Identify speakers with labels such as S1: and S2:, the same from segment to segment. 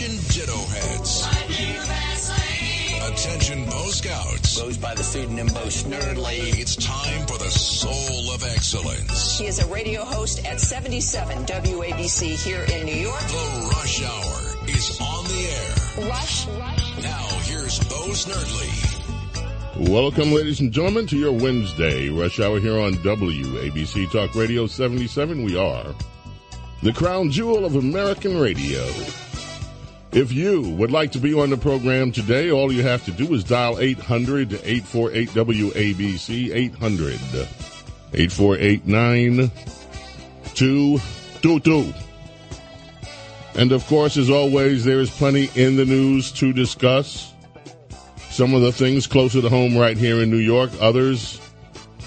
S1: Attention ditto heads. Attention Bo Scouts.
S2: Goes by the pseudonym Bo Snerdley.
S1: It's time for the soul of excellence.
S3: He is a radio host at 77 WABC here in New York.
S1: The Rush Hour is on the air.
S3: Rush, Rush.
S1: Now here's Bo Snerdley.
S4: Welcome, ladies and gentlemen, to your Wednesday rush hour here on WABC Talk Radio 77. We are the crown jewel of American radio. If you would like to be on the program today, all you have to do is dial 800 848 WABC 800 848 9222. And of course, as always, there is plenty in the news to discuss. Some of the things closer to home right here in New York, others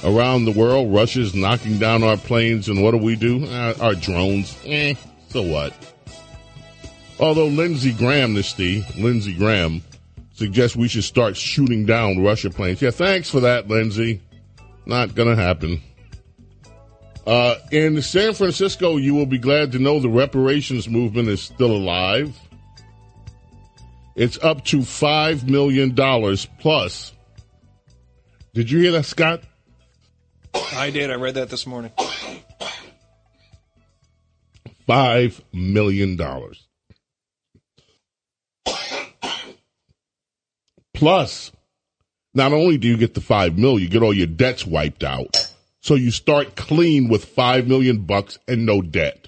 S4: around the world. Russia's knocking down our planes, and what do we do? Uh, our drones. Eh, so what? Although Lindsey Graham, this Steve, Lindsey Graham, suggests we should start shooting down Russia planes. Yeah, thanks for that, Lindsey. Not gonna happen. Uh, in San Francisco, you will be glad to know the reparations movement is still alive. It's up to $5 million plus. Did you hear that, Scott?
S5: I did. I read that this morning.
S4: $5 million. Plus, not only do you get the five mil, you get all your debts wiped out. So you start clean with 5 million bucks and no debt.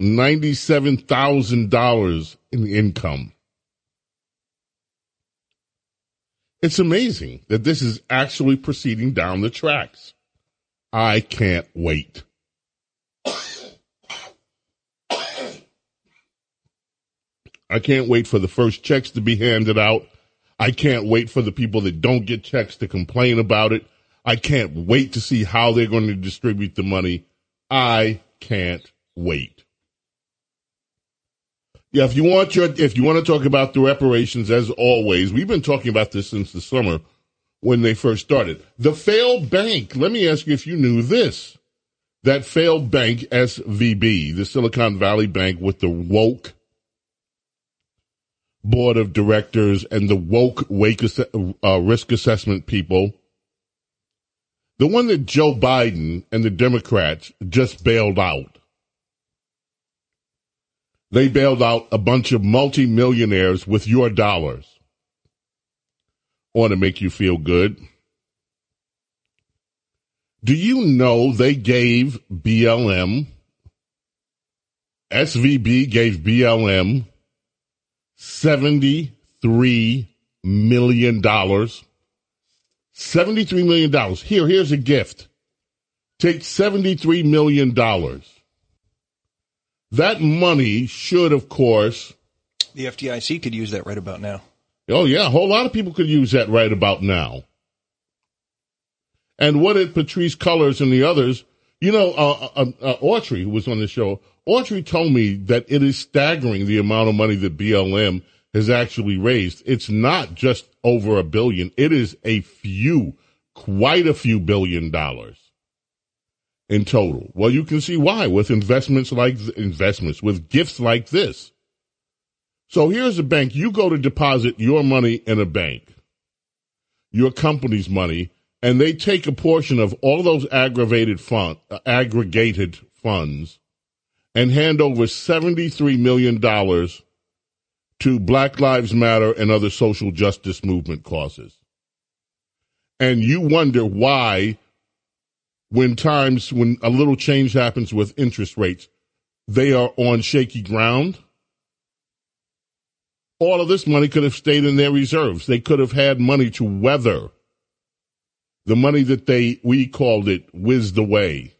S4: $97,000 in income. It's amazing that this is actually proceeding down the tracks. I can't wait. I can't wait for the first checks to be handed out. I can't wait for the people that don't get checks to complain about it. I can't wait to see how they're going to distribute the money. I can't wait. Yeah, if you want your, if you want to talk about the reparations, as always, we've been talking about this since the summer when they first started. The failed bank. Let me ask you if you knew this. That failed bank, SVB, the Silicon Valley Bank with the woke board of directors and the woke wake uh, risk assessment people. The one that Joe Biden and the Democrats just bailed out. They bailed out a bunch of multimillionaires with your dollars. Want to make you feel good. Do you know they gave BLM, SVB gave BLM $73 million. $73 million. Here, here's a gift. Take $73 million. That money should, of course.
S5: The FDIC could use that right about now.
S4: Oh, yeah. A whole lot of people could use that right about now. And what did Patrisse Cullors and the others, you know, uh, uh, uh, Autry, who was on the show, Autry told me that it is staggering the amount of money that BLM has actually raised. It's not just over a billion. It is a few, quite a few billion dollars in total. Well, you can see why with investments like investments, with gifts like this. So here's a bank. You go to deposit your money in a bank, your company's money, and they take a portion of all those aggravated fund, uh, aggregated funds and hand over $73 million to Black Lives Matter and other social justice movement causes. And you wonder why, when times, when a little change happens with interest rates, they are on shaky ground. All of this money could have stayed in their reserves. They could have had money to weather the money that they, we called it, whizzed away.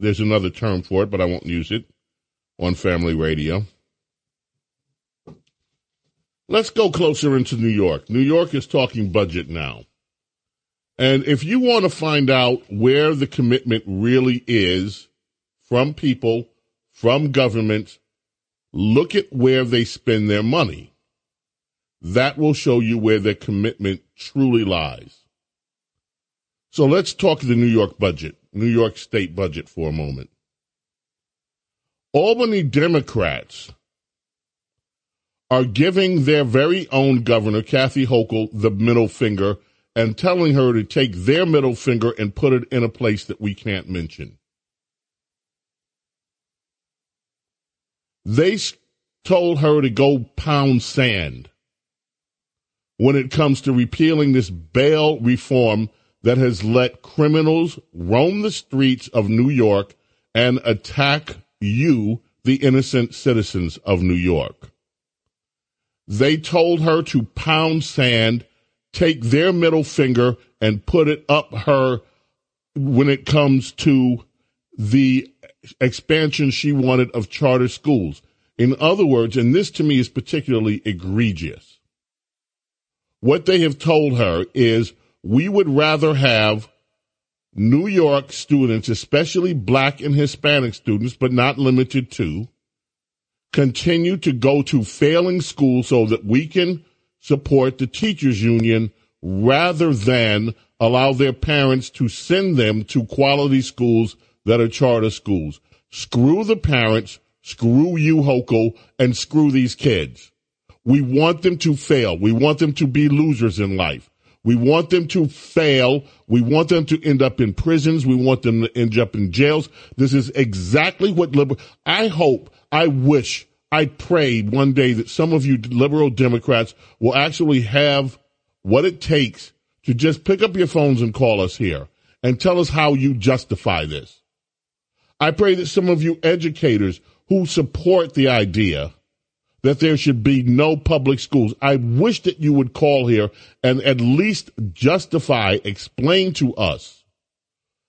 S4: There's another term for it, but I won't use it on Family Radio. Let's go closer into New York. New York is talking budget now. And if you want to find out where the commitment really is from people, from government, look at where they spend their money. That will show you where their commitment truly lies. So let's talk the New York budget, New York state budget for a moment. Albany Democrats are giving their very own governor, Kathy Hochul, the middle finger and telling her to take their middle finger and put it in a place that we can't mention. They told her to go pound sand when it comes to repealing this bail reform that has let criminals roam the streets of New York and attack you, the innocent citizens of New York. They told her to pound sand, take their middle finger and put it up her when it comes to the expansion she wanted of charter schools. In other words, and this to me is particularly egregious, what they have told her is we would rather have New York students, especially black and Hispanic students, but not limited to, continue to go to failing schools so that we can support the teachers union rather than allow their parents to send them to quality schools that are charter schools. Screw the parents, screw you, Hochul, and screw these kids. We want them to fail. We want them to be losers in life. We want them to fail. We want them to end up in prisons. We want them to end up in jails. This is exactly what liberal. I hope, I wish, I pray one day that some of you liberal Democrats will actually have what it takes to just pick up your phones and call us here and tell us how you justify this. I pray that some of you educators who support the idea that there should be no public schools. I wish that you would call here and at least justify, explain to us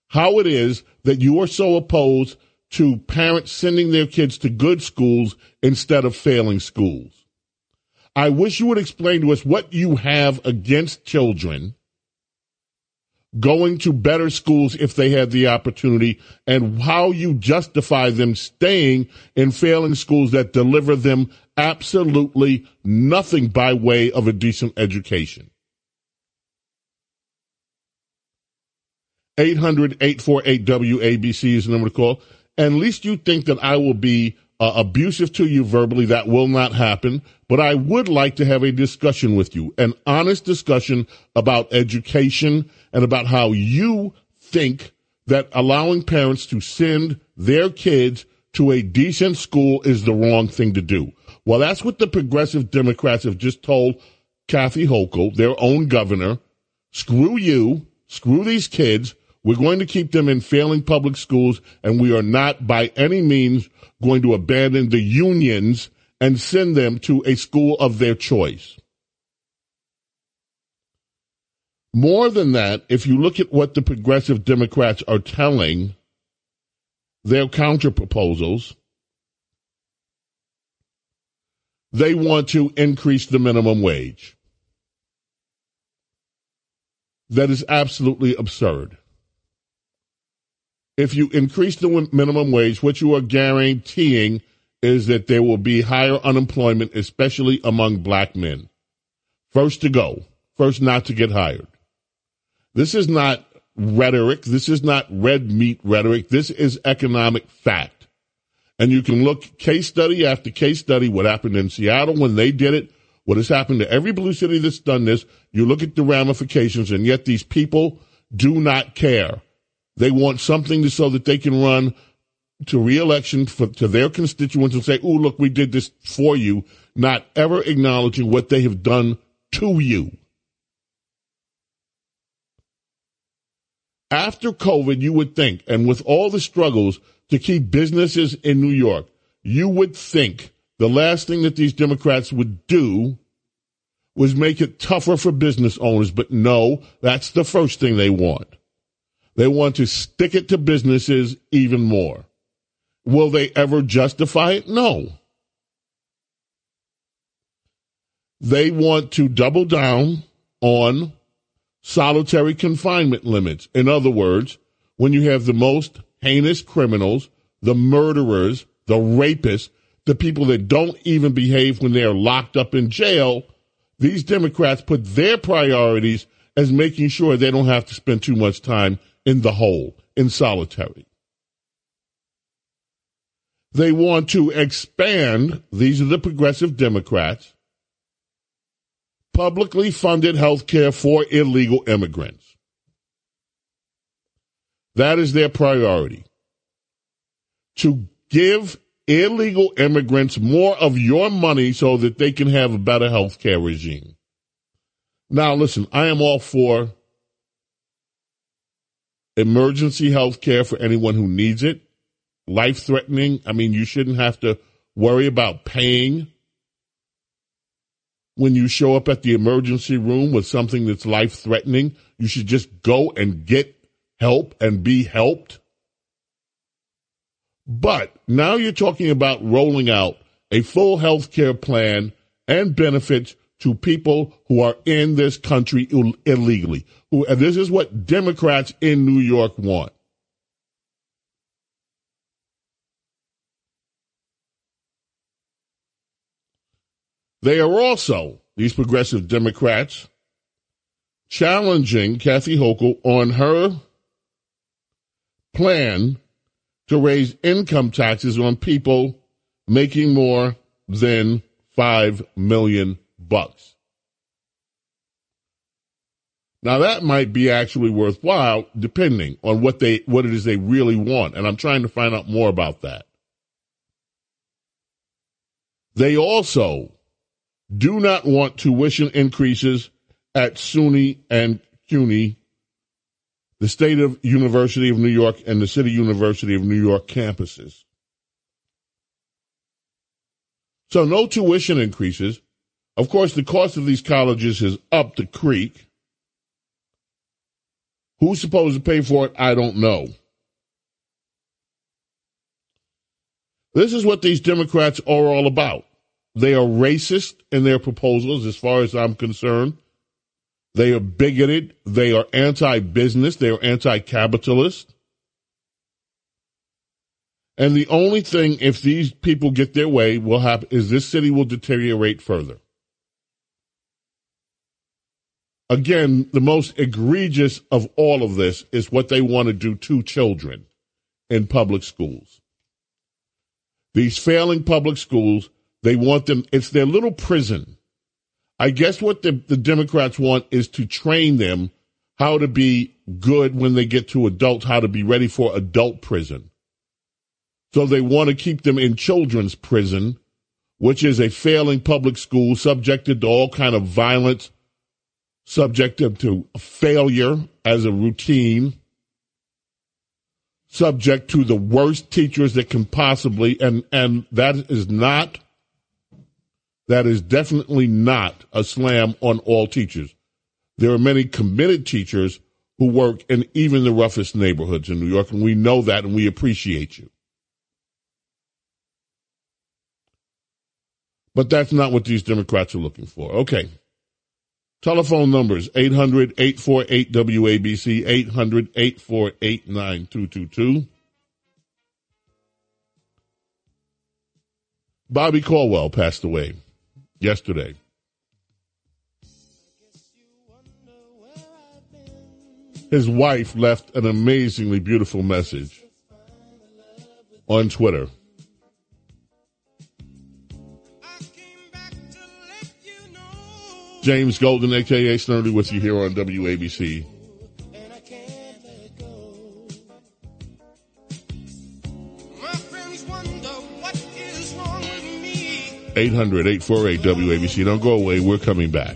S4: how it is that you are so opposed to parents sending their kids to good schools instead of failing schools. I wish you would explain to us what you have against children going to better schools if they had the opportunity and how you justify them staying in failing schools that deliver them absolutely nothing by way of a decent education. 800 848 WABC is the number to call. And least you think that I will be uh, abusive to you verbally. That will not happen. But I would like to have a discussion with you, an honest discussion about education and about how you think that allowing parents to send their kids to a decent school is the wrong thing to do. Well, that's what the progressive Democrats have just told Kathy Hochul, their own governor. Screw you. Screw these kids. We're going to keep them in failing public schools, and we are not by any means going to abandon the unions and send them to a school of their choice. More than that, if you look at what the progressive Democrats are telling their counter proposals, they want to increase the minimum wage. That is absolutely absurd. If you increase the minimum wage, what you are guaranteeing is that there will be higher unemployment, especially among black men. First to go, first not to get hired. This is not rhetoric. This is not red meat rhetoric. This is economic fact. And you can look case study after case study, what happened in Seattle when they did it, what has happened to every blue city that's done this. You look at the ramifications, and yet these people do not care. They want something so that they can run to reelection for, to their constituents and say, oh, look, we did this for you, not ever acknowledging what they have done to you. After COVID, you would think, and with all the struggles to keep businesses in New York, you would think the last thing that these Democrats would do was make it tougher for business owners. But no, that's the first thing they want. They want to stick it to businesses even more. Will they ever justify it? No. They want to double down on solitary confinement limits. In other words, when you have the most heinous criminals, the murderers, the rapists, the people that don't even behave when they are locked up in jail, these Democrats put their priorities as making sure they don't have to spend too much time in the hole, in solitary. They want to expand, these are the progressive Democrats, publicly funded health care for illegal immigrants. That is their priority. To give illegal immigrants more of your money so that they can have a better health care regime. Now, listen, I am all for emergency health care for anyone who needs it. Life threatening. I mean, you shouldn't have to worry about paying when you show up at the emergency room with something that's life threatening. You should just go and get help and be helped. But now you're talking about rolling out a full health care plan and benefits to people who are in this country Ill- illegally. Who, and this is what Democrats in New York want. They are also, these progressive Democrats, challenging Kathy Hochul on her plan to raise income taxes on people making more than 5 million bucks. Now that might be actually worthwhile depending on what they what it is they really want and I'm trying to find out more about that. They also do not want tuition increases at SUNY and CUNY, the State of University of New York and the City University of New York campuses. So no tuition increases. Of course, the cost of these colleges is up the creek. Who's supposed to pay for it? I don't know. This is what these Democrats are all about. They are racist in their proposals, as far as I'm concerned. They are bigoted. They are anti business. They are anti capitalist. And the only thing, if these people get their way, will happen is this city will deteriorate further. Again, the most egregious of all of this is what they want to do to children in public schools. These failing public schools they want them, it's their little prison. I guess what the, the Democrats want is to train them how to be good when they get to adults, how to be ready for adult prison. So they want to keep them in children's prison, which is a failing public school subjected to all kind of violence, subjected to failure as a routine, subject to the worst teachers that can possibly, and, and that is not that is definitely not a slam on all teachers. There are many committed teachers who work in even the roughest neighborhoods in New York, and we know that and we appreciate you. But that's not what these Democrats are looking for. Okay. Telephone numbers 800 848 WABC, 800 848 9222. Bobby Caldwell passed away yesterday. His wife left an amazingly beautiful message on Twitter. James Golden, aka Snerdley, with you here on WABC. 800 848 WABC. Don't go away. We're coming back.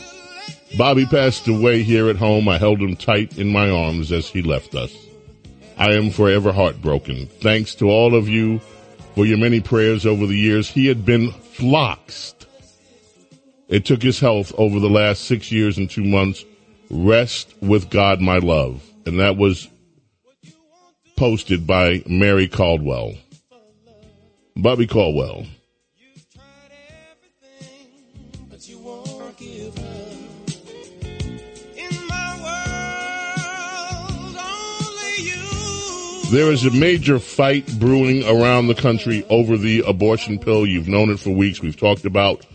S4: Bobby passed away here at home. I held him tight in my arms as he left us. I am forever heartbroken. Thanks to all of you for your many prayers over the years. He had been floxed. It took his health over the last six years and two months. Rest with God, my love. And that was posted by Mary Caldwell. Bobby Caldwell. There is a major fight brewing around the country over the abortion pill. You've known it for weeks. We've talked about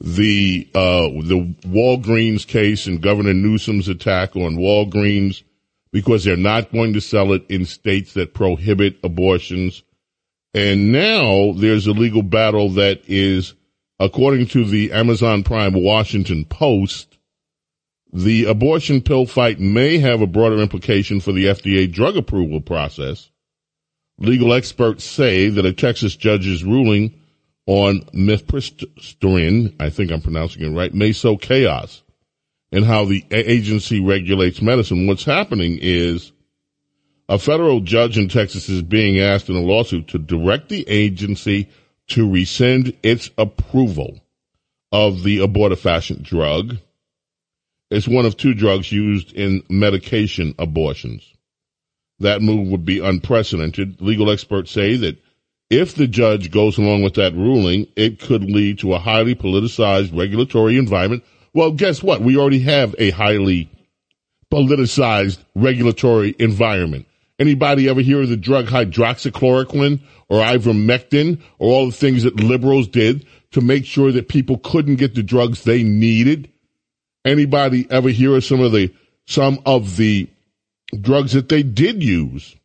S4: the uh, the Walgreens case and Governor Newsom's attack on Walgreens because they're not going to sell it in states that prohibit abortions. And now there's a legal battle that is, according to the Amazon Prime Washington Post, the abortion pill fight may have a broader implication for the FDA drug approval process. Legal experts say that a Texas judge's ruling on mifepristone, I think I'm pronouncing it right, may sow chaos in how the agency regulates medicine. What's happening is a federal judge in Texas is being asked in a lawsuit to direct the agency to rescind its approval of the abortifacient drug it's one of two drugs used in medication abortions. That move would be unprecedented. Legal experts say that if the judge goes along with that ruling, it could lead to a highly politicized regulatory environment. Well, guess what? We already have a highly politicized regulatory environment. Anybody ever hear of the drug hydroxychloroquine or ivermectin or all the things that liberals did to make sure that people couldn't get the drugs they needed? Anybody ever hear of some of the some of the drugs that they did use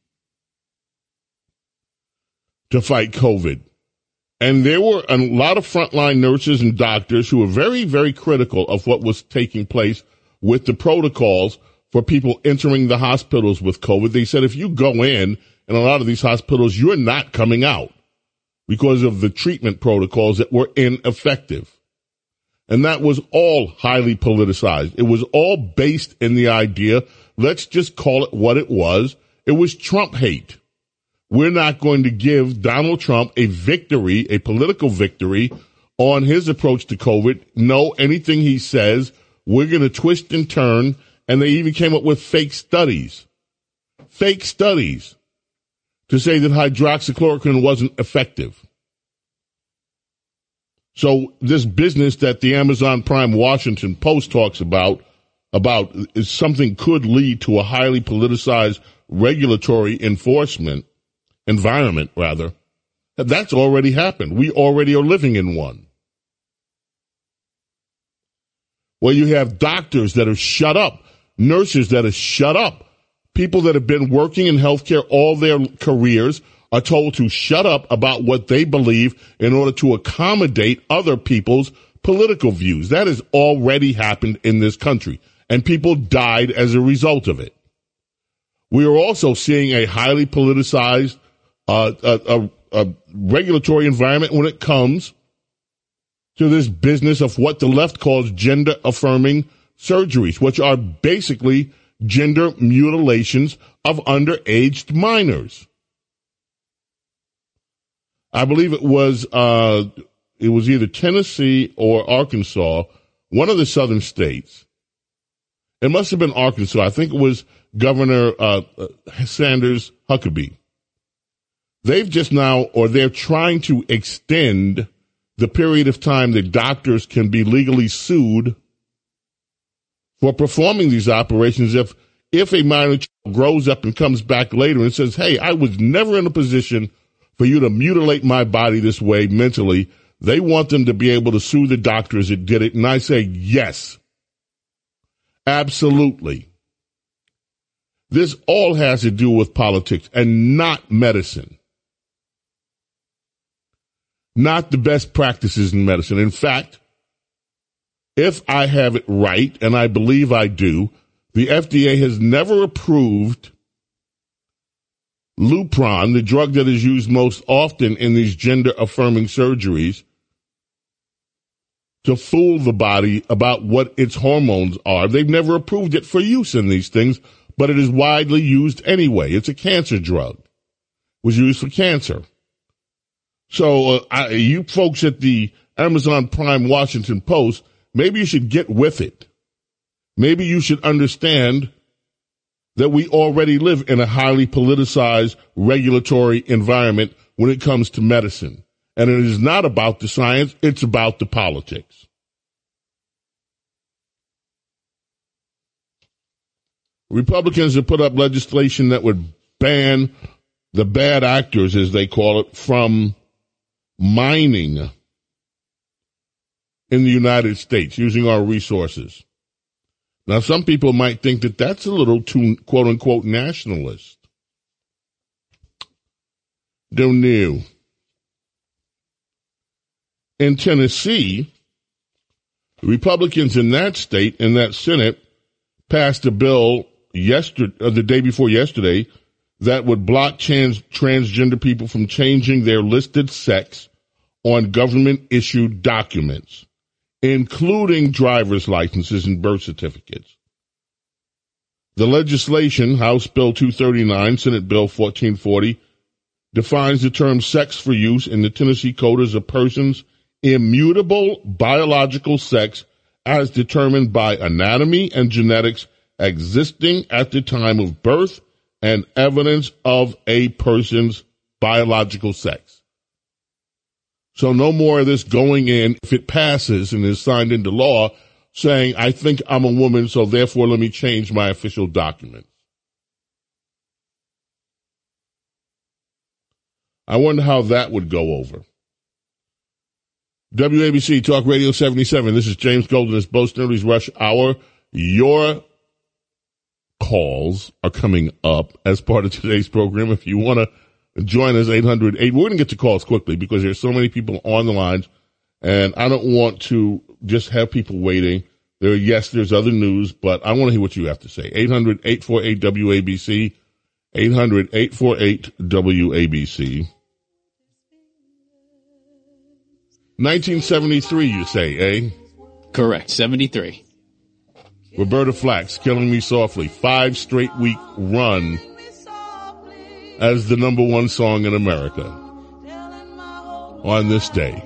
S4: to fight COVID? And there were a lot of frontline nurses and doctors who were very, very critical of what was taking place with the protocols for people entering the hospitals with COVID. They said if you go in, in a lot of these hospitals, you're not coming out because of the treatment protocols that were ineffective. And that was all highly politicized. It was all based in the idea, let's just call it what it was. It was Trump hate. We're not going to give Donald Trump a victory, a political victory on his approach to COVID. No, anything he says, we're going to twist and turn. And they even came up with fake studies, fake studies to say that hydroxychloroquine wasn't effective. So this business that the Amazon Prime Washington Post talks about about is something could lead to a highly politicized regulatory enforcement environment rather. That's already happened. We already are living in one. Where you have doctors that are shut up, nurses that are shut up, people that have been working in healthcare all their careers are told to shut up about what they believe in order to accommodate other people's political views. That has already happened in this country, and people died as a result of it. We are also seeing a highly politicized uh, a, a, a regulatory environment when it comes to this business of what the left calls gender affirming surgeries, which are basically gender mutilations of underaged minors. I believe it was uh, it was either Tennessee or Arkansas, one of the southern states. It must have been Arkansas. I think it was Governor uh, Sanders Huckabee. They've just now, or they're trying to extend the period of time that doctors can be legally sued for performing these operations if if a minor child grows up and comes back later and says, "Hey, I was never in a position for you to mutilate my body this way mentally. They want them to be able to sue the doctors that did it. And I say, yes, absolutely. This all has to do with politics and not medicine. Not the best practices in medicine. In fact, if I have it right, and I believe I do, the FDA has never approved Lupron, the drug that is used most often in these gender affirming surgeries, to fool the body about what its hormones are. They've never approved it for use in these things, but it is widely used anyway. It's a cancer drug. It was used for cancer. So, uh, I, you folks at the Amazon Prime Washington Post, maybe you should get with it. Maybe you should understand that we already live in a highly politicized regulatory environment when it comes to medicine. And it is not about the science, it's about the politics. Republicans have put up legislation that would ban the bad actors, as they call it, from mining in the United States using our resources. Now, some people might think that that's a little too quote unquote nationalist. Don't know. In Tennessee, Republicans in that state, in that Senate, passed a bill yesterday, uh, the day before yesterday, that would block trans- transgender people from changing their listed sex on government issued documents including driver's licenses and birth certificates. The legislation, House Bill 239, Senate Bill 1440, defines the term sex for use in the Tennessee Code as a person's immutable biological sex as determined by anatomy and genetics existing at the time of birth and evidence of a person's biological sex. So no more of this going in, if it passes and is signed into law, saying, I think I'm a woman, so therefore let me change my official documents. I wonder how that would go over. WABC Talk Radio 77. This is James Golden. It's Bo Snerdley's Rush Hour. Your calls are coming up as part of today's program. If you want to join us 800 8. We're going to get to calls quickly because there's so many people on the lines and I don't want to just have people waiting. There, yes, there's other news, but I want to hear what you have to say. 800 848 WABC, 800 848 WABC. 1973, you say, eh?
S6: Correct, 73.
S4: Roberta Flack's Killing Me Softly, five straight week run as the number one song in America on this day.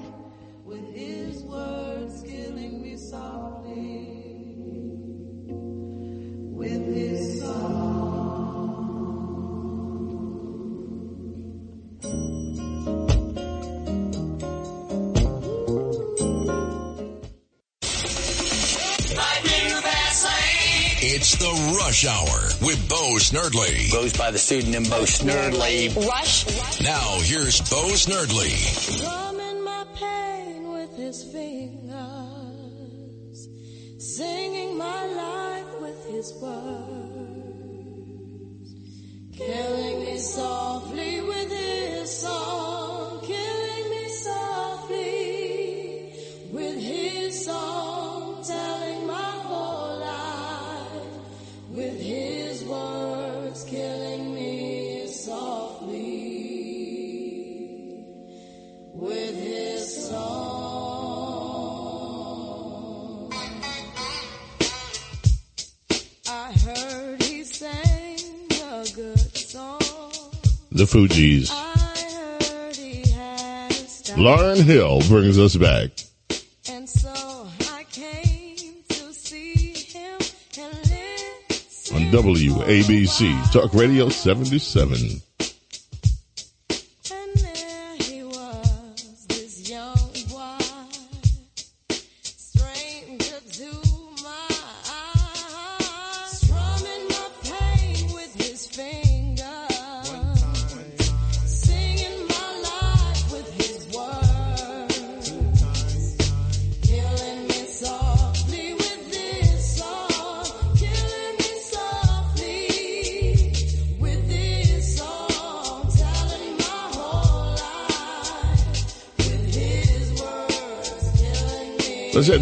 S1: It's the Rush Hour with Bo Snerdley.
S2: Goes by the pseudonym Bo Snerdley.
S3: Rush.
S1: Now here's Bo Snerdley.
S7: Drumming my pain with his fingers, singing my life with his words, killing me softly with his song, killing me softly with his song. I heard he sang a good song.
S4: The Fugees.
S7: I heard he had a style.
S4: Lauryn Hill brings us back. WABC Talk Radio 77.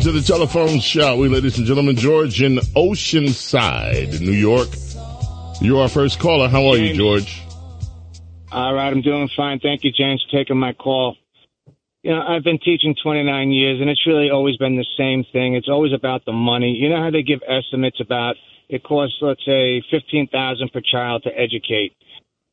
S4: To the telephone shall we, ladies and gentlemen. George in Oceanside, New York. You're our first caller. How are you, George?
S8: All right, I'm doing fine. Thank you, James, for taking my call. You know, I've been teaching 29 years, and it's really always been the same thing. It's always about the money. You know how they give estimates about it costs, let's say, 15000 per child to educate.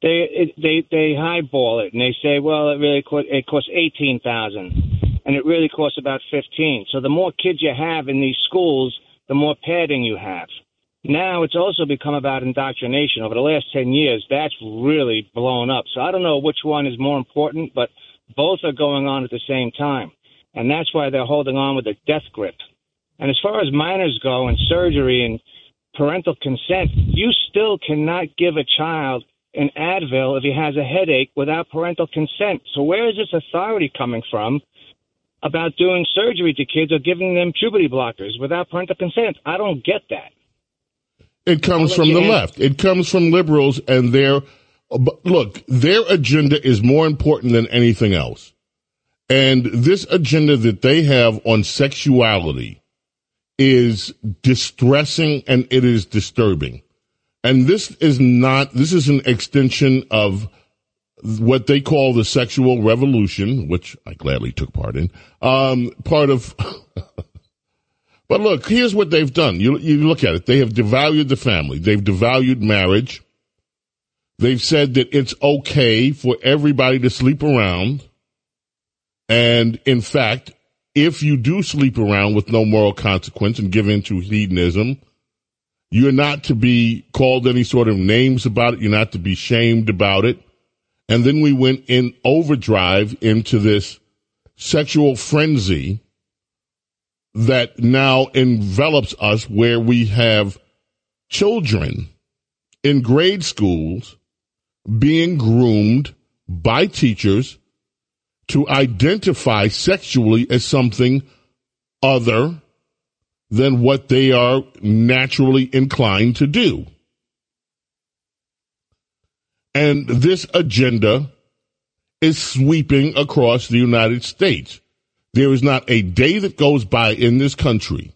S8: They it, they they highball it, and they say, well, it really co- it costs 18000 and it really costs about 15 So the more kids you have in these schools, the more padding you have. Now it's also become about indoctrination. Over the last 10 years, that's really blown up. So I don't know which one is more important, but both are going on at the same time. And that's why they're holding on with a death grip. And as far as minors go and surgery and parental consent, you still cannot give a child an Advil if he has a headache without parental consent. So where is this authority coming from about doing surgery to kids or giving them puberty blockers without parental consent? I don't get that.
S4: It comes from the
S8: answer.
S4: left. It comes from liberals and their, but look, their agenda is more important than anything else. And this agenda that they have on sexuality is distressing and it is disturbing. And this is not, this is an extension of what they call the sexual revolution, which I gladly took part in. Um, part of, but look, here's what they've done. You, you look at it. They have devalued the family. They've devalued marriage. They've said that it's okay for everybody to sleep around. And in fact, if you do sleep around with no moral consequence and give in to hedonism, you're not to be called any sort of names about it. You're not to be shamed about it. And then we went in overdrive into this sexual frenzy that now envelops us where we have children in grade schools being groomed by teachers to identify sexually as something other than what they are naturally inclined to do. And this agenda is sweeping across the United States. There is not a day that goes by in this country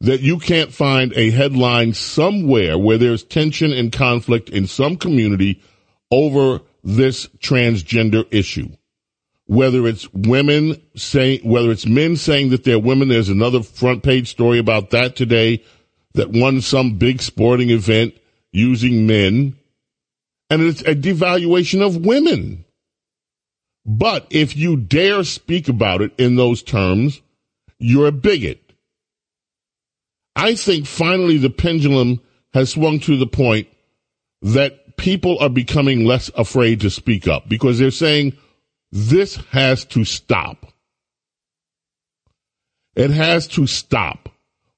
S4: that you can't find a headline somewhere where there's tension and conflict in some community over this transgender issue. Whether it's women saying, whether it's men saying that they're women, there's another front page story about that today that won some big sporting event using men. And it's a devaluation of women. But if you dare speak about it in those terms, you're a bigot. I think finally the pendulum has swung to the point that people are becoming less afraid to speak up because they're saying this has to stop. It has to stop.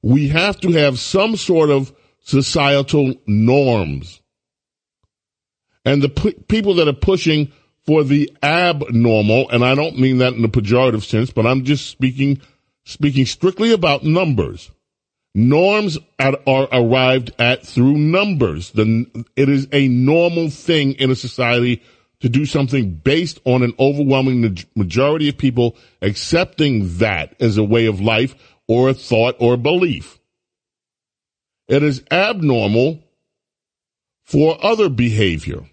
S4: We have to have some sort of societal norms. And the p- people that are pushing for the abnormal, and I don't mean that in a pejorative sense, but I'm just speaking, speaking strictly about numbers. Norms at, are arrived at through numbers. The, it is a normal thing in a society to do something based on an overwhelming majority of people accepting that as a way of life or a thought or belief. It is abnormal for other behavior.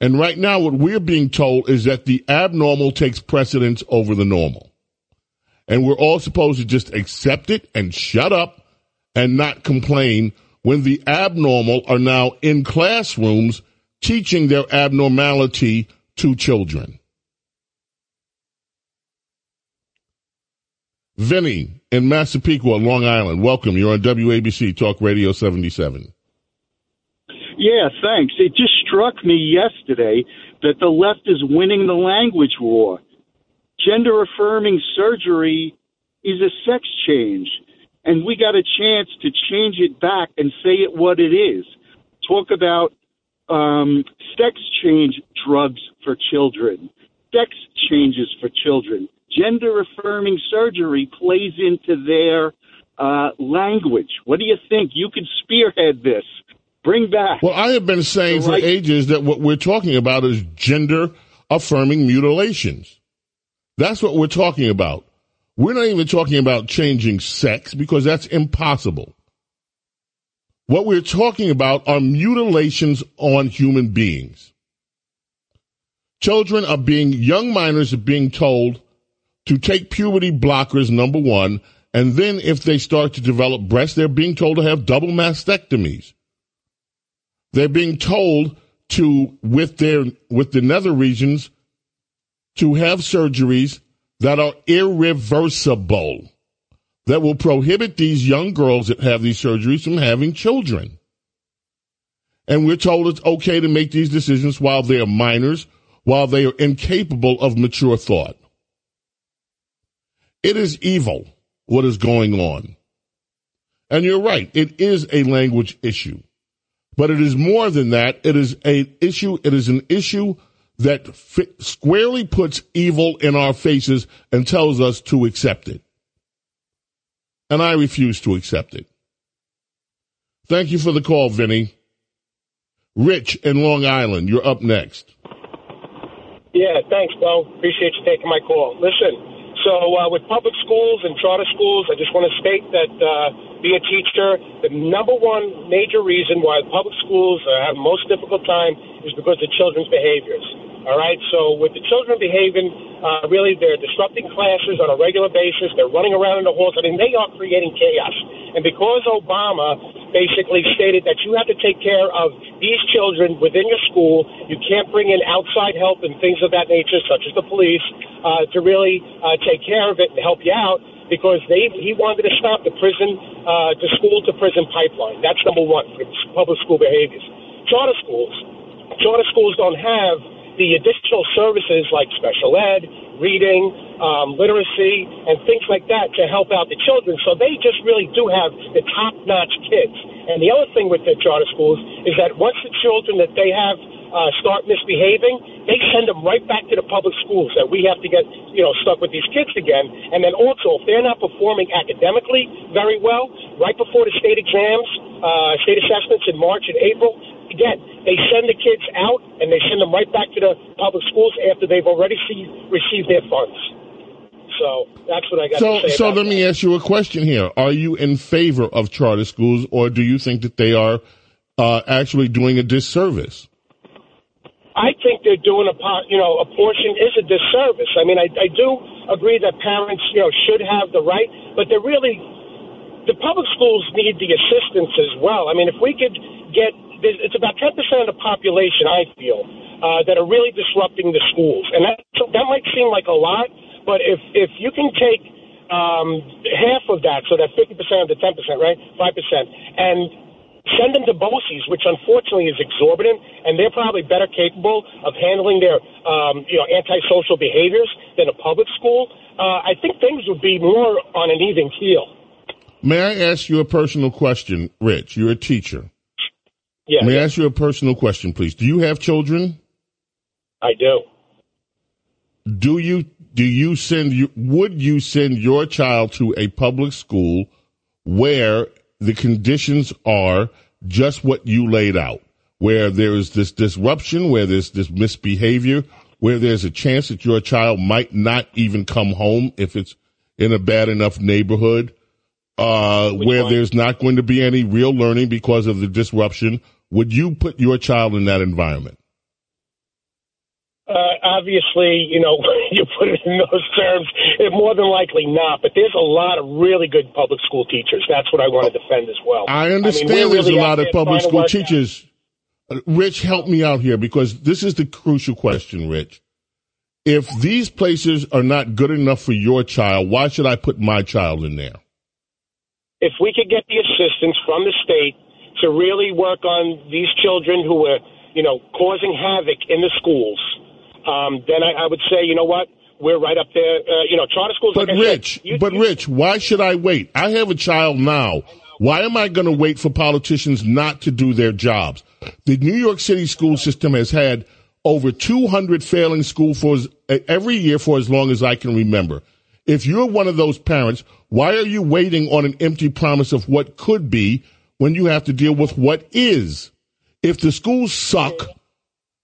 S4: And right now, what we're being told is that the abnormal takes precedence over the normal. And we're all supposed to just accept it and shut up and not complain when the abnormal are now in classrooms teaching their abnormality to children. Vinny in Massapequa, Long Island, welcome. You're on WABC Talk Radio 77.
S9: Yeah, thanks. It just struck me yesterday that the left is winning the language war. Gender affirming surgery is a sex change, and we got a chance to change it back and say it what it is. Talk about um, sex change drugs for children, sex changes for children. Gender affirming surgery plays into their uh, language. What do you think? You could spearhead this. Bring back.
S4: Well, I have been saying for
S9: Right.
S4: ages that what we're talking about is gender affirming mutilations. That's what we're talking about. We're not even talking about changing sex because that's impossible. What we're talking about are mutilations on human beings. Children are being, young minors are being told to take puberty blockers, number one, and then if they start to develop breasts, they're being told to have double mastectomies. They're being told to, with their, with the nether regions, to have surgeries that are irreversible, that will prohibit these young girls that have these surgeries from having children. And we're told it's okay to make these decisions while they are minors, while they are incapable of mature thought. It is evil what is going on. And you're right, it is a language issue. But it is more than that. It is a issue, it is an issue that squarely puts evil in our faces and tells us to accept it. And I refuse to accept it. Thank you for the call, Vinny. Rich in Long Island, you're up next.
S10: Yeah, thanks, Bo. Appreciate you taking my call. Listen, so uh, with public schools and charter schools, I just want to state that uh, being a teacher, the number one major reason why public schools uh, have the most difficult time is because of children's behaviors. All right, so with the children behaving, uh, really they're disrupting classes on a regular basis. They're running around in the halls. I mean, they are creating chaos. And because Obama basically stated that you have to take care of these children within your school, you can't bring in outside help and things of that nature, such as the police, uh, to really uh, take care of it and help you out. Because they, he wanted to stop the prison, uh, the school to prison pipeline. That's number one for public school behaviors. Charter schools, charter schools don't have the additional services like special ed, reading, um, literacy, and things like that to help out the children. So they just really do have the top notch kids. And the other thing with the charter schools is that once the children that they have uh, start misbehaving, they send them right back to the public schools that we have to get, you know, stuck with these kids again. And then also, if they're not performing academically very well, right before the state exams, uh, state assessments in March and April, again, they send the kids out and they send them right back to the public schools after they've already see, received their funds. So that's what I got
S4: So,
S10: to say.
S4: so let me ask you a question here. Are you in favor of charter schools or do you think that they are uh, actually doing a disservice?
S10: I think they're doing a part, you know, a portion is a disservice. I mean, I, I do agree that parents, you know, should have the right, but they're really, the public schools need the assistance as well. I mean, if we could get, it's about 10% of the population, I feel, uh, that are really disrupting the schools. And that, that might seem like a lot, but if, if you can take um, half of that, so that 50% of the 10%, right? 5%, and send them to BOCES, which unfortunately is exorbitant, and they're probably better capable of handling their, um, you know, antisocial behaviors than a public school. Uh, I think things would be more on an even keel.
S4: May I ask you a personal question, Rich? You're a teacher.
S10: Yeah,
S4: May I ask you a personal question, please? Do you have children?
S10: I do.
S4: Do you do you send you would you send your child to a public school where the conditions are just what you laid out, where there is this disruption, where there's this misbehavior, where there's a chance that your child might not even come home if it's in a bad enough neighborhood, uh, where
S10: one?
S4: there's not going to be any real learning because of the disruption. Would you put your child in that environment?
S10: Uh, obviously, you know, you put it in those terms, it more than likely not. But there's a lot of really good public school teachers. That's what I want to defend as well.
S4: I understand
S10: mean,
S4: there's
S10: really
S4: a lot of public school
S10: out-
S4: teachers. Uh, Rich, help me out here because this is the crucial question, Rich. If these places are not good enough for your child, why should I put my child in there?
S10: if we could get the assistance from the state to really work on these children who were, you know, causing havoc in the schools, um, then I, I would say, you know what, we're right up there. Uh, you know, charter schools.
S4: But
S10: like I said,
S4: Rich,
S10: you-
S4: but
S10: you-
S4: Rich, why should I wait? I have a child now. Why am I going to wait for politicians not to do their jobs? The New York City school system has had over 200 failing school for every year for as long as I can remember. If you're one of those parents, why are you waiting on an empty promise of what could be when you have to deal with what is? If the schools suck,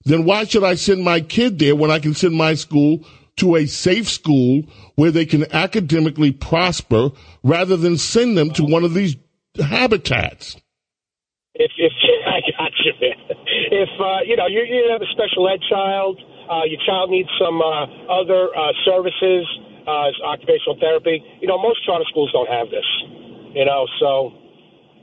S4: then why should I send my kid there when I can send my school to a safe school where they can academically prosper rather than send them to one of these habitats?
S10: if if I got you, man. If uh, you know you, you have a special ed child, uh, your child needs some uh, other uh, services, uh, occupational therapy. You know, most charter schools don't have this. You know, so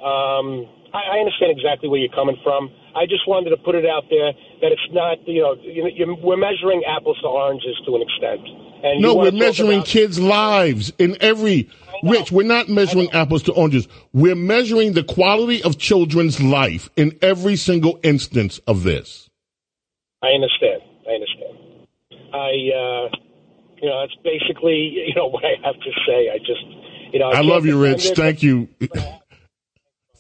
S10: um, I, I understand exactly where you're coming from. I just wanted to put it out there that it's not, you know, you, you, we're measuring apples to oranges to an extent. And
S4: No, we're measuring
S10: about-
S4: kids' lives in every. Rich, we're not measuring apples to oranges. We're measuring the quality of children's life in every single instance of this.
S10: I understand. I understand. I, uh, you know, that's basically, you know, what I have to say. I just, you know,
S4: I
S10: can't
S4: love you, Rich.
S10: it,
S4: Thank you.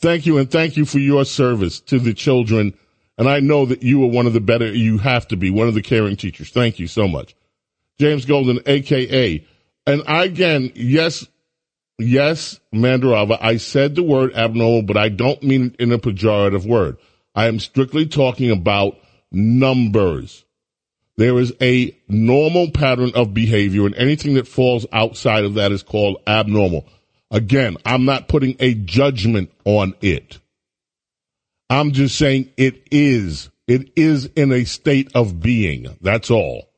S4: Thank you, and thank you for your service to the children. And I know that you are one of the better, you have to be one of the caring teachers. Thank you so much. James Golden, AKA. And again, yes, yes, Mandarava, I said the word abnormal, but I don't mean it in a pejorative word. I am strictly talking about numbers. There is a normal pattern of behavior, and anything that falls outside of that is called abnormal. Again, I'm not putting a judgment on it. I'm just saying it is. It is in a state of being. That's all.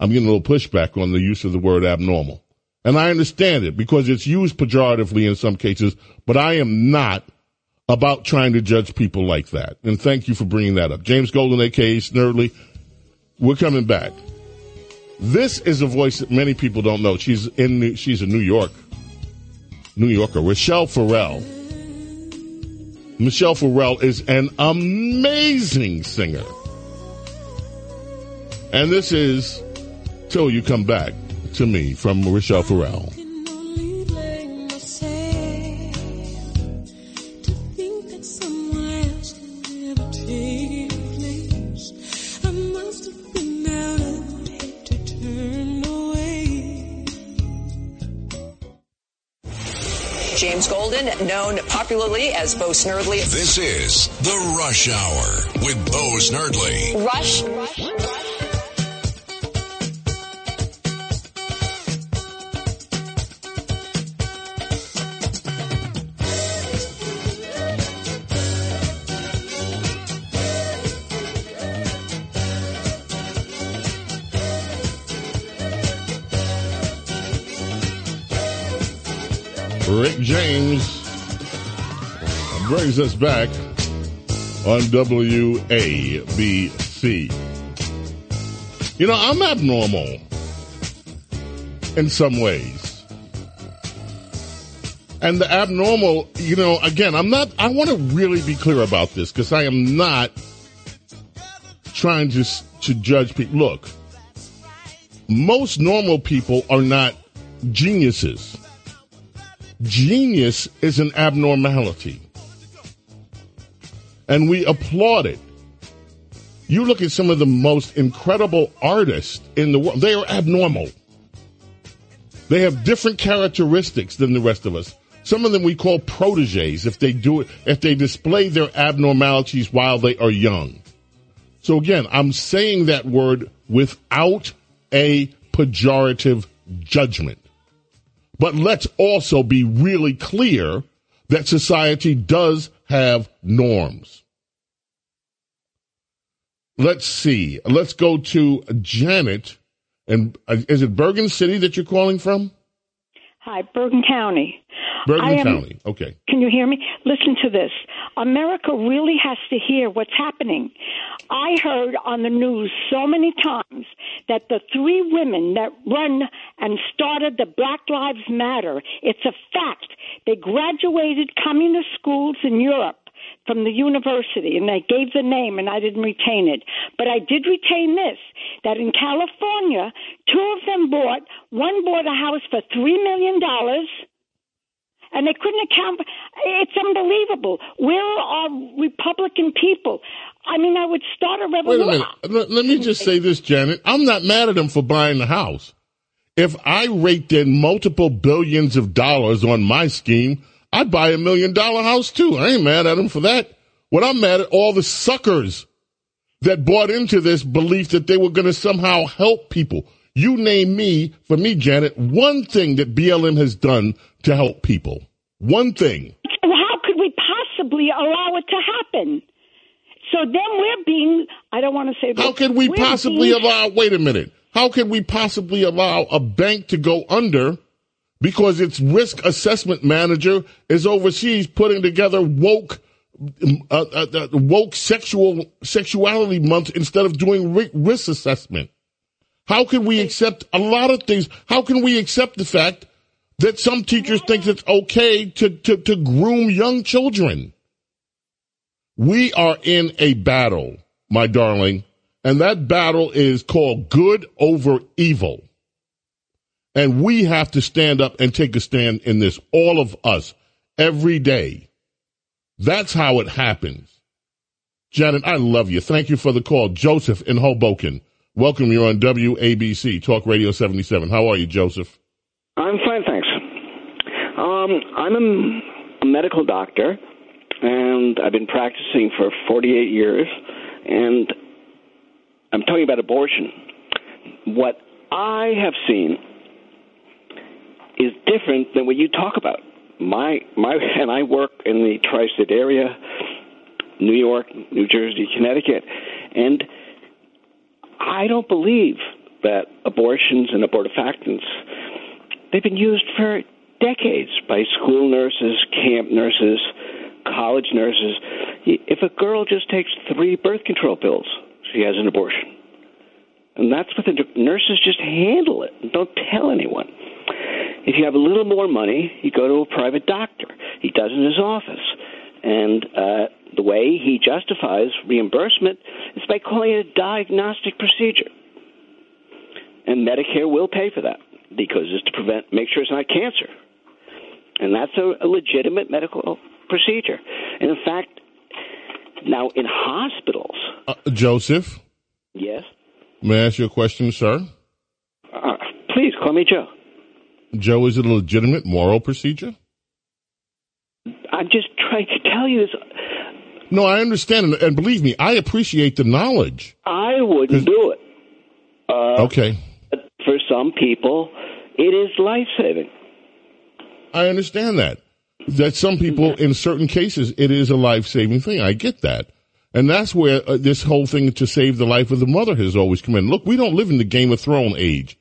S4: I'm getting a little pushback on the use of the word abnormal. And I understand it because it's used pejoratively in some cases, but I am not about trying to judge people like that. And thank you for bringing that up. James Golden, aka Snerdley, we're coming back. This is a voice that many people don't know. She's in, she's in New York, New Yorker, Rachelle Ferrell. Michelle Ferrell is an amazing singer. And this is Till You Come Back to Me from
S3: Rachelle Ferrell. Popularly as Bo Snerdley.
S1: This is The Rush Hour with Bo Snerdley.
S3: Rush.
S4: Brings us back on WABC. You know, I'm abnormal in some ways. And the abnormal, you know, again, I'm not, I want to really be clear about this because I am not trying to, to judge people. Look, most normal people are not geniuses. Genius is an abnormality. And we applaud it. You look at some of the most incredible artists in the world, they are abnormal. They have different characteristics than the rest of us. Some of them we call proteges if they do it, if they display their abnormalities while they are young. So again, I'm saying that word without a pejorative judgment. But let's also be really clear that society does have norms. Let's see. Let's go to Janet. And uh, is it Bergen City that you're calling from?
S11: Hi, Bergen County.
S4: Bergen
S11: am-
S4: County. Okay.
S11: Can you hear me? Listen to this. America really has to hear what's happening. I heard on the news so many times that the three women that run and started the Black Lives Matter, it's a fact. They graduated communist schools in Europe from the university and they gave the name and I didn't retain it. But I did retain this that in California, two of them bought, one bought a house for $3 million and they couldn't account. It's unbelievable. Where are Republican people? I mean, I would start a revolution.
S4: Wait a minute. Let, let me just say this, Janet. I'm not mad at them for buying the house. If I raked in multiple billions of dollars on my scheme, I'd buy a million dollar house too. I ain't mad at him for that. What I'm mad at all the suckers that bought into this belief that they were going to somehow help people. You name me, for me, Janet, one thing that BLM has done to help people. One thing.
S11: How could we possibly allow it to happen? So then we're being, I don't want to say,
S4: How could we possibly
S11: being-
S4: allow, wait a minute, how can we possibly allow a bank to go under because its risk assessment manager is overseas putting together woke, uh, uh, uh, woke sexual, sexuality month instead of doing risk assessment? How can we accept a lot of things? How can we accept the fact that some teachers think it's okay to, to, to groom young children? We are in a battle, my darling, and that battle is called good over evil. And we have to stand up and take a stand in this, all of us, every day. That's how it happens. Janet, I love you. Thank you for the call. Joseph in Hoboken. Welcome. You're on WABC, Talk Radio 77. How are you, Joseph?
S12: I'm fine, thanks. Um, I'm a, a medical doctor, and I've been practicing for 48 years, and I'm talking about abortion. What I have seen is different than what you talk about. My my and I work in the tri-state area, New York, New Jersey, Connecticut, and I don't believe that abortions and abortifacients they've been used for decades by school nurses, camp nurses, college nurses. If a girl just takes three birth control pills, she has an abortion. And that's what the nurses just handle it. Don't tell anyone. If you have a little more money, you go to a private doctor. He does in his office. And uh, the way he justifies reimbursement is by calling it a diagnostic procedure. And Medicare will pay for that because it's to prevent, make sure it's not cancer. And that's a, a legitimate medical procedure. And in fact, now in hospitals,
S4: Uh, Joseph,
S12: yes,
S4: may I ask you a question, sir?
S12: uh, please call me Joe.
S4: Joe, is it a legitimate moral procedure?
S12: I'm just trying to tell you this.
S4: No, I understand, and, believe me, I appreciate the knowledge.
S12: I wouldn't do it. Uh,
S4: Okay,
S12: For some people, it is life saving.
S4: I understand that. That some people, in certain cases, it is a life saving thing. I get that. And that's where uh, this whole thing to save the life of the mother has always come in. Look, we don't live in the Game of Thrones age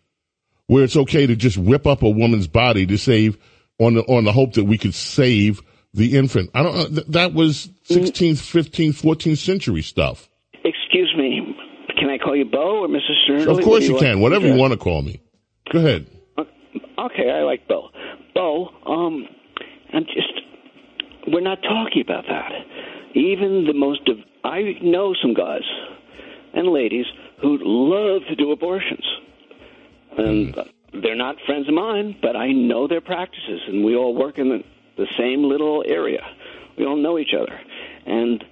S4: where it's okay to just rip up a woman's body to save on the, on the hope that we could save the infant. I don't, uh, th- that was 16th, 15th, 14th century stuff.
S12: Excuse me. Can I call you Bo or Mrs. Stern?
S4: Of course you can, whatever you want to call me. Go ahead.
S12: Okay, I like Bo. Bo, um, I'm just. We're not talking about that. Even the most. Div- I know some guys and ladies who love to do abortions. And hmm. they're not friends of mine, but I know their practices, and we all work in the, the same little area. We all know each other. And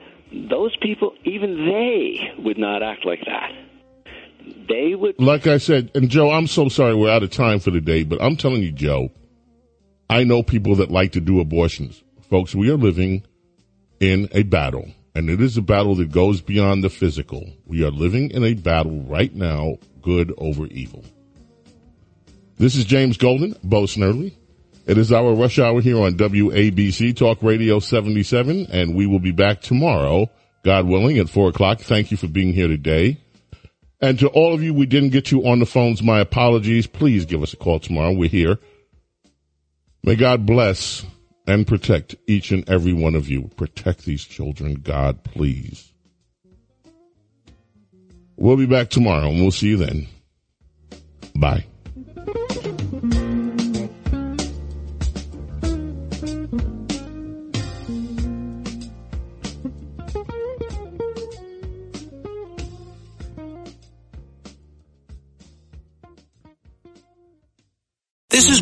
S12: those people, even they would not act like that. They would.
S4: Like I said, and Joe, I'm so sorry we're out of time for the day, but I'm telling you, Joe, I know people that like to do abortions. Folks, we are living in a battle, and it is a battle that goes beyond the physical. We are living in a battle right now, good over evil. This is James Golden, Bo Snerdley. It is our rush hour here on WABC Talk Radio 77, and we will be back tomorrow, God willing, at 4 o'clock. Thank you for being here today. And to all of you we didn't get you on the phones, my apologies. Please give us a call tomorrow. We're here. May God bless and protect each and every one of you. Protect these children, God, please. We'll be back tomorrow and we'll see you then. Bye.
S13: This is